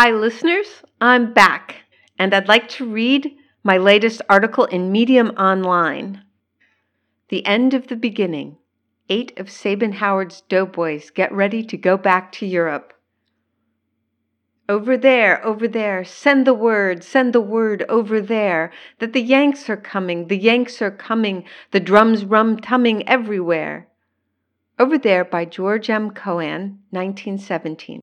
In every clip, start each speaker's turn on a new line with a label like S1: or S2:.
S1: Hi, listeners. I'm back, and I'd like to read my latest article in Medium Online. The End of the Beginning. Eight of Sabin Howard's doughboys get ready to go back to Europe. Over there, over there, send the word, send the word over there, that the Yanks are coming, the Yanks are coming, the drums rum tumming everywhere. Over there by George M. Cohan, 1917.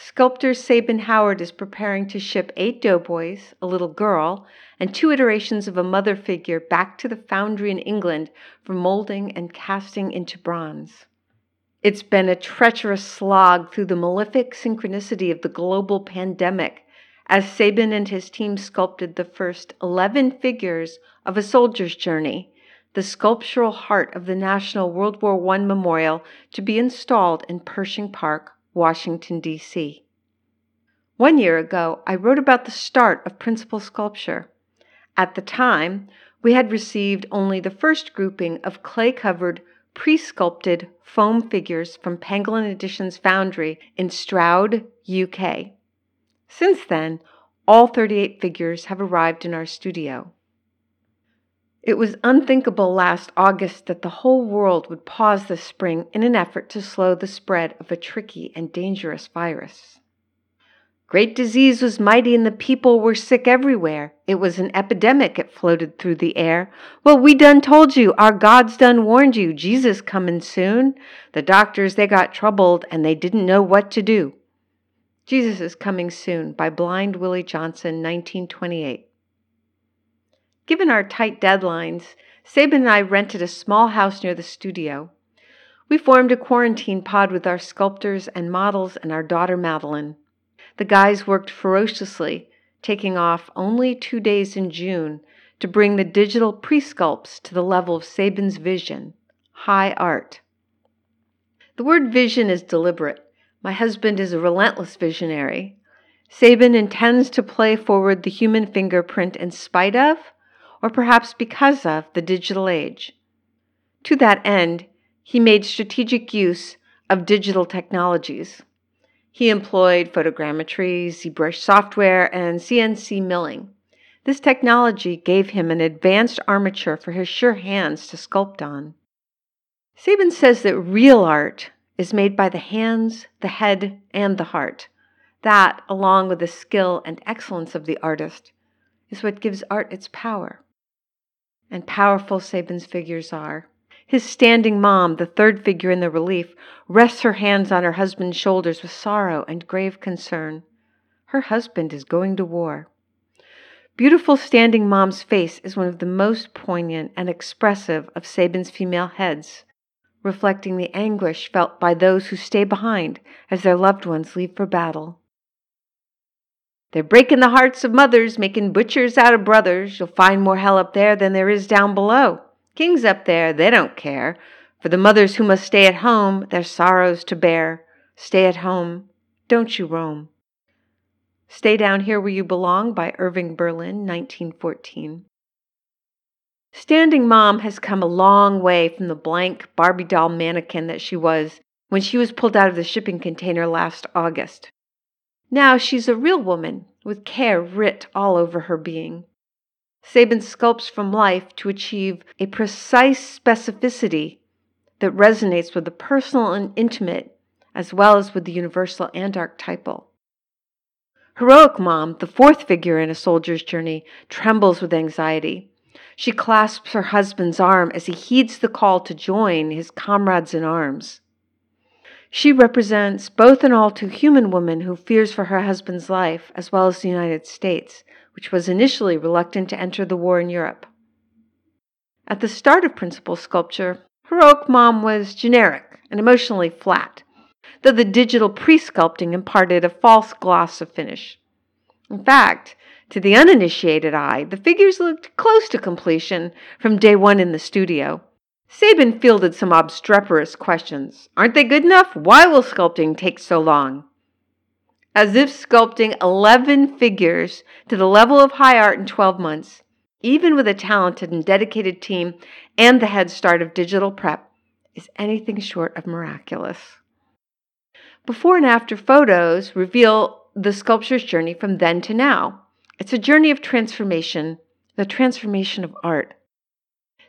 S1: Sculptor Sabin Howard is preparing to ship eight doughboys, a little girl, and two iterations of a mother figure back to the foundry in England for molding and casting into bronze. It's been a treacherous slog through the malefic synchronicity of the global pandemic as Sabin and his team sculpted the first 11 figures of a soldier's journey, the sculptural heart of the National World War I Memorial to be installed in Pershing Park, Washington, D.C. One year ago, I wrote about the start of principal sculpture. At the time, we had received only the first grouping of clay covered, pre sculpted foam figures from Pangolin Editions Foundry in Stroud, UK. Since then, all 38 figures have arrived in our studio. It was unthinkable last August that the whole world would pause this spring in an effort to slow the spread of a tricky and dangerous virus. Great disease was mighty and the people were sick everywhere. It was an epidemic, it floated through the air. Well, we done told you, our God's done warned you, Jesus comin' soon. The doctors, they got troubled and they didn't know what to do. Jesus is Coming Soon by Blind Willie Johnson, 1928. Given our tight deadlines, Sabin and I rented a small house near the studio. We formed a quarantine pod with our sculptors and models and our daughter Madeline. The guys worked ferociously, taking off only two days in June to bring the digital pre sculpts to the level of Sabin's vision high art. The word vision is deliberate. My husband is a relentless visionary. Sabin intends to play forward the human fingerprint in spite of or perhaps because of, the digital age. To that end, he made strategic use of digital technologies. He employed photogrammetry, ZBrush software, and CNC milling. This technology gave him an advanced armature for his sure hands to sculpt on. Sabin says that real art is made by the hands, the head, and the heart. That, along with the skill and excellence of the artist, is what gives art its power and powerful Sabin's figures are. His standing mom, the third figure in the relief, rests her hands on her husband's shoulders with sorrow and grave concern. Her husband is going to war. Beautiful standing mom's face is one of the most poignant and expressive of Sabin's female heads, reflecting the anguish felt by those who stay behind as their loved ones leave for battle. They're breaking the hearts of mothers, making butchers out of brothers. You'll find more hell up there than there is down below. Kings up there, they don't care. For the mothers who must stay at home, their sorrows to bear. Stay at home, don't you roam. Stay Down Here Where You Belong by Irving Berlin, 1914. Standing Mom has come a long way from the blank Barbie doll mannequin that she was when she was pulled out of the shipping container last August. Now she's a real woman with care writ all over her being. Sabin sculpts from life to achieve a precise specificity that resonates with the personal and intimate as well as with the universal and archetypal. Heroic Mom, the fourth figure in a soldier's journey, trembles with anxiety. She clasps her husband's arm as he heeds the call to join his comrades in arms. She represents both an all too human woman who fears for her husband's life, as well as the United States, which was initially reluctant to enter the war in Europe. At the start of principal sculpture, heroic mom was generic and emotionally flat, though the digital pre sculpting imparted a false gloss of finish. In fact, to the uninitiated eye, the figures looked close to completion from day one in the studio. Sabin fielded some obstreperous questions. Aren't they good enough? Why will sculpting take so long? As if sculpting 11 figures to the level of high art in 12 months, even with a talented and dedicated team and the head start of digital prep, is anything short of miraculous. Before and after photos reveal the sculpture's journey from then to now. It's a journey of transformation, the transformation of art.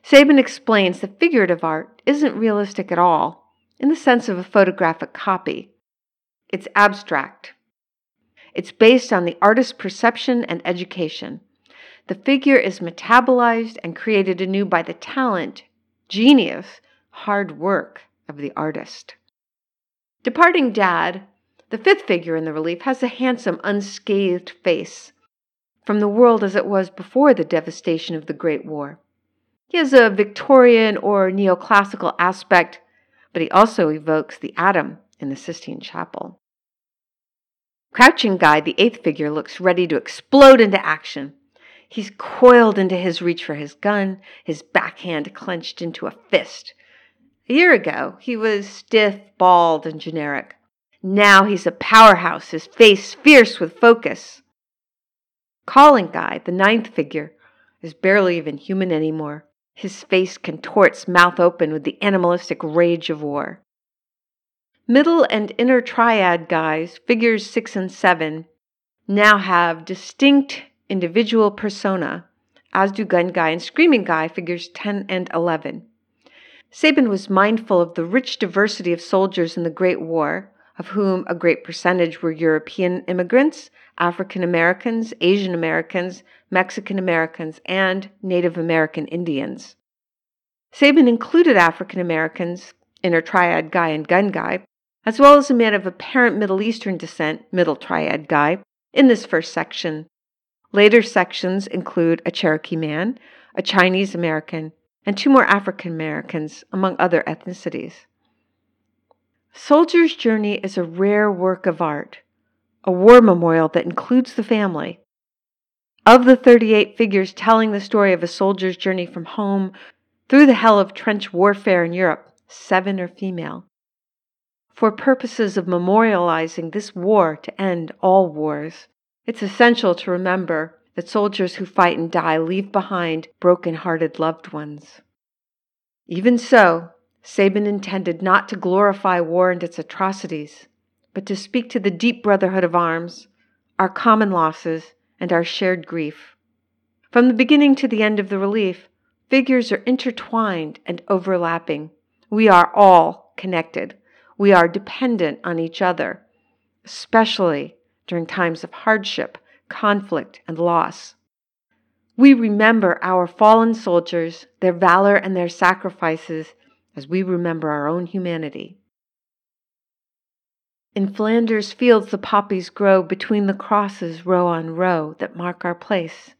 S1: Sabin explains that figurative art isn't realistic at all, in the sense of a photographic copy. It's abstract. It's based on the artist's perception and education. The figure is metabolized and created anew by the talent, genius, hard work of the artist. Departing Dad, the fifth figure in the relief, has a handsome, unscathed face from the world as it was before the devastation of the Great War. He has a Victorian or neoclassical aspect, but he also evokes the Adam in the Sistine Chapel. Crouching Guy, the eighth figure, looks ready to explode into action. He's coiled into his reach for his gun, his backhand clenched into a fist. A year ago, he was stiff, bald, and generic. Now he's a powerhouse, his face fierce with focus. Calling Guy, the ninth figure, is barely even human anymore. His face contorts, mouth open, with the animalistic rage of war. Middle and inner triad guys, figures six and seven, now have distinct individual persona, as do Gun Guy and Screaming Guy, figures 10 and 11. Sabin was mindful of the rich diversity of soldiers in the Great War, of whom a great percentage were European immigrants, African Americans, Asian Americans, Mexican Americans, and Native American Indians. Sabin included African Americans, inner triad guy and gun guy, as well as a man of apparent Middle Eastern descent, middle triad guy, in this first section. Later sections include a Cherokee man, a Chinese American, and two more African Americans, among other ethnicities. Soldier's Journey is a rare work of art, a war memorial that includes the family. Of the 38 figures telling the story of a soldier's journey from home through the hell of trench warfare in Europe, seven are female. For purposes of memorializing this war to end all wars, it's essential to remember that soldiers who fight and die leave behind broken hearted loved ones. Even so, Sabin intended not to glorify war and its atrocities, but to speak to the deep brotherhood of arms, our common losses, and our shared grief. From the beginning to the end of the relief, figures are intertwined and overlapping. We are all connected. We are dependent on each other, especially during times of hardship, conflict, and loss. We remember our fallen soldiers, their valor, and their sacrifices as we remember our own humanity. In Flanders fields the poppies grow between the crosses row on row that mark our place,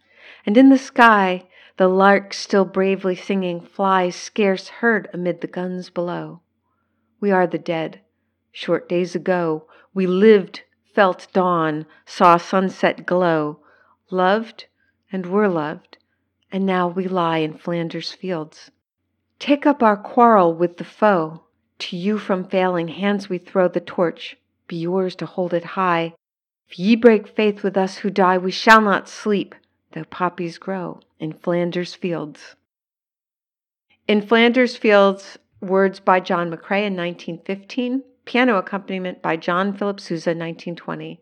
S1: and in the sky the lark still bravely singing flies scarce heard amid the guns below. We are the dead. Short days ago we lived, felt dawn, saw sunset glow, loved and were loved, and now we lie in Flanders fields. Take up our quarrel with the foe. To you from failing hands we throw the torch. Be yours to hold it high. If ye break faith with us who die, we shall not sleep, though poppies grow in Flanders fields. In Flanders Fields, words by John McCrae in 1915, piano accompaniment by John Philip Sousa 1920.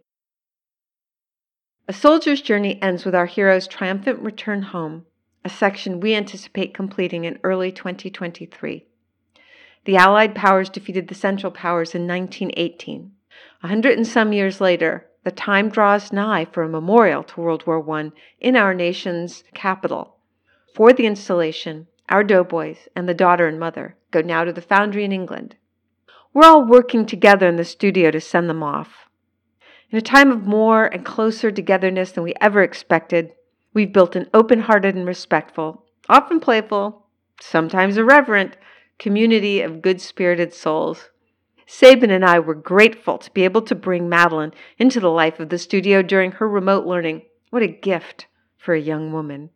S1: A soldier's journey ends with our hero's triumphant return home a section we anticipate completing in early 2023. The Allied powers defeated the Central Powers in 1918. A hundred and some years later, the time draws nigh for a memorial to World War I in our nation's capital. For the installation, our doughboys and the daughter and mother go now to the foundry in England. We're all working together in the studio to send them off. In a time of more and closer togetherness than we ever expected, We've built an open hearted and respectful, often playful, sometimes irreverent community of good spirited souls. Sabin and I were grateful to be able to bring Madeline into the life of the studio during her remote learning. What a gift for a young woman.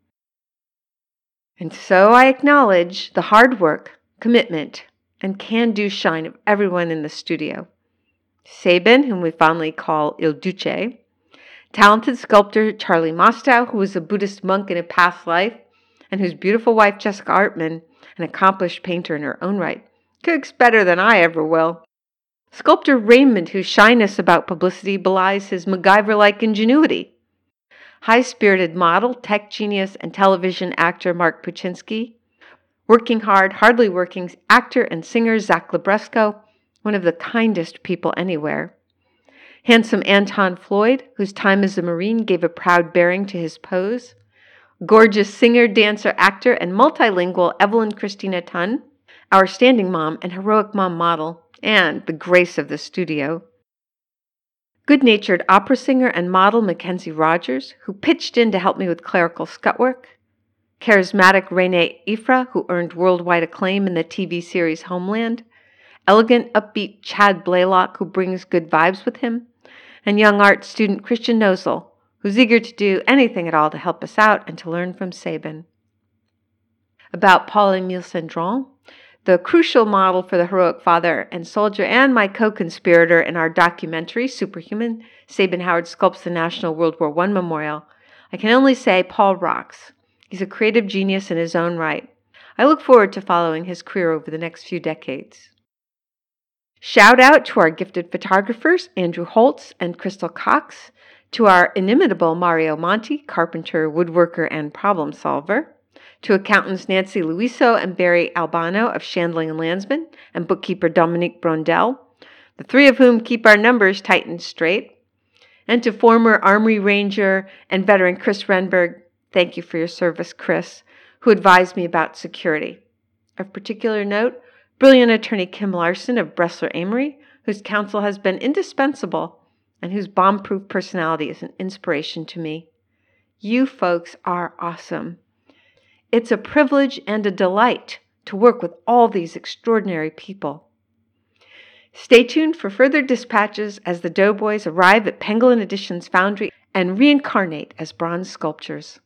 S1: And so I acknowledge the hard work, commitment, and can do shine of everyone in the studio. Sabin, whom we fondly call Il Duce, Talented sculptor Charlie Mostow, who was a Buddhist monk in a past life, and whose beautiful wife Jessica Artman, an accomplished painter in her own right, cooks better than I ever will. Sculptor Raymond, whose shyness about publicity belies his MacGyver like ingenuity. High spirited model, tech genius, and television actor Mark Puchinsky. Working hard, hardly working actor and singer Zach Labresco, one of the kindest people anywhere. Handsome Anton Floyd, whose time as a Marine gave a proud bearing to his pose. Gorgeous singer, dancer, actor, and multilingual Evelyn Christina Tunn, our standing mom and heroic mom model, and the grace of the studio. Good natured opera singer and model Mackenzie Rogers, who pitched in to help me with clerical scutwork. Charismatic Renee Ifrah, who earned worldwide acclaim in the TV series Homeland. Elegant, upbeat Chad Blaylock, who brings good vibes with him. And young art student Christian Nozel, who's eager to do anything at all to help us out and to learn from Sabin. About Paul Emile Cendron, the crucial model for the heroic father and soldier, and my co conspirator in our documentary, Superhuman Sabin Howard Sculpts the National World War I Memorial, I can only say Paul rocks. He's a creative genius in his own right. I look forward to following his career over the next few decades. Shout out to our gifted photographers, Andrew Holtz and Crystal Cox, to our inimitable Mario Monti, carpenter, woodworker, and problem solver, to accountants Nancy Luiso and Barry Albano of Shandling and Landsman, and bookkeeper Dominique Brondel, the three of whom keep our numbers tight and straight, and to former Army Ranger and veteran Chris Renberg, thank you for your service, Chris, who advised me about security. Of particular note, brilliant attorney Kim Larson of Bressler Amery, whose counsel has been indispensable and whose bomb proof personality is an inspiration to me. You folks are awesome. It's a privilege and a delight to work with all these extraordinary people. Stay tuned for further dispatches as the Doughboys arrive at Pangolin Editions Foundry and reincarnate as bronze sculptures.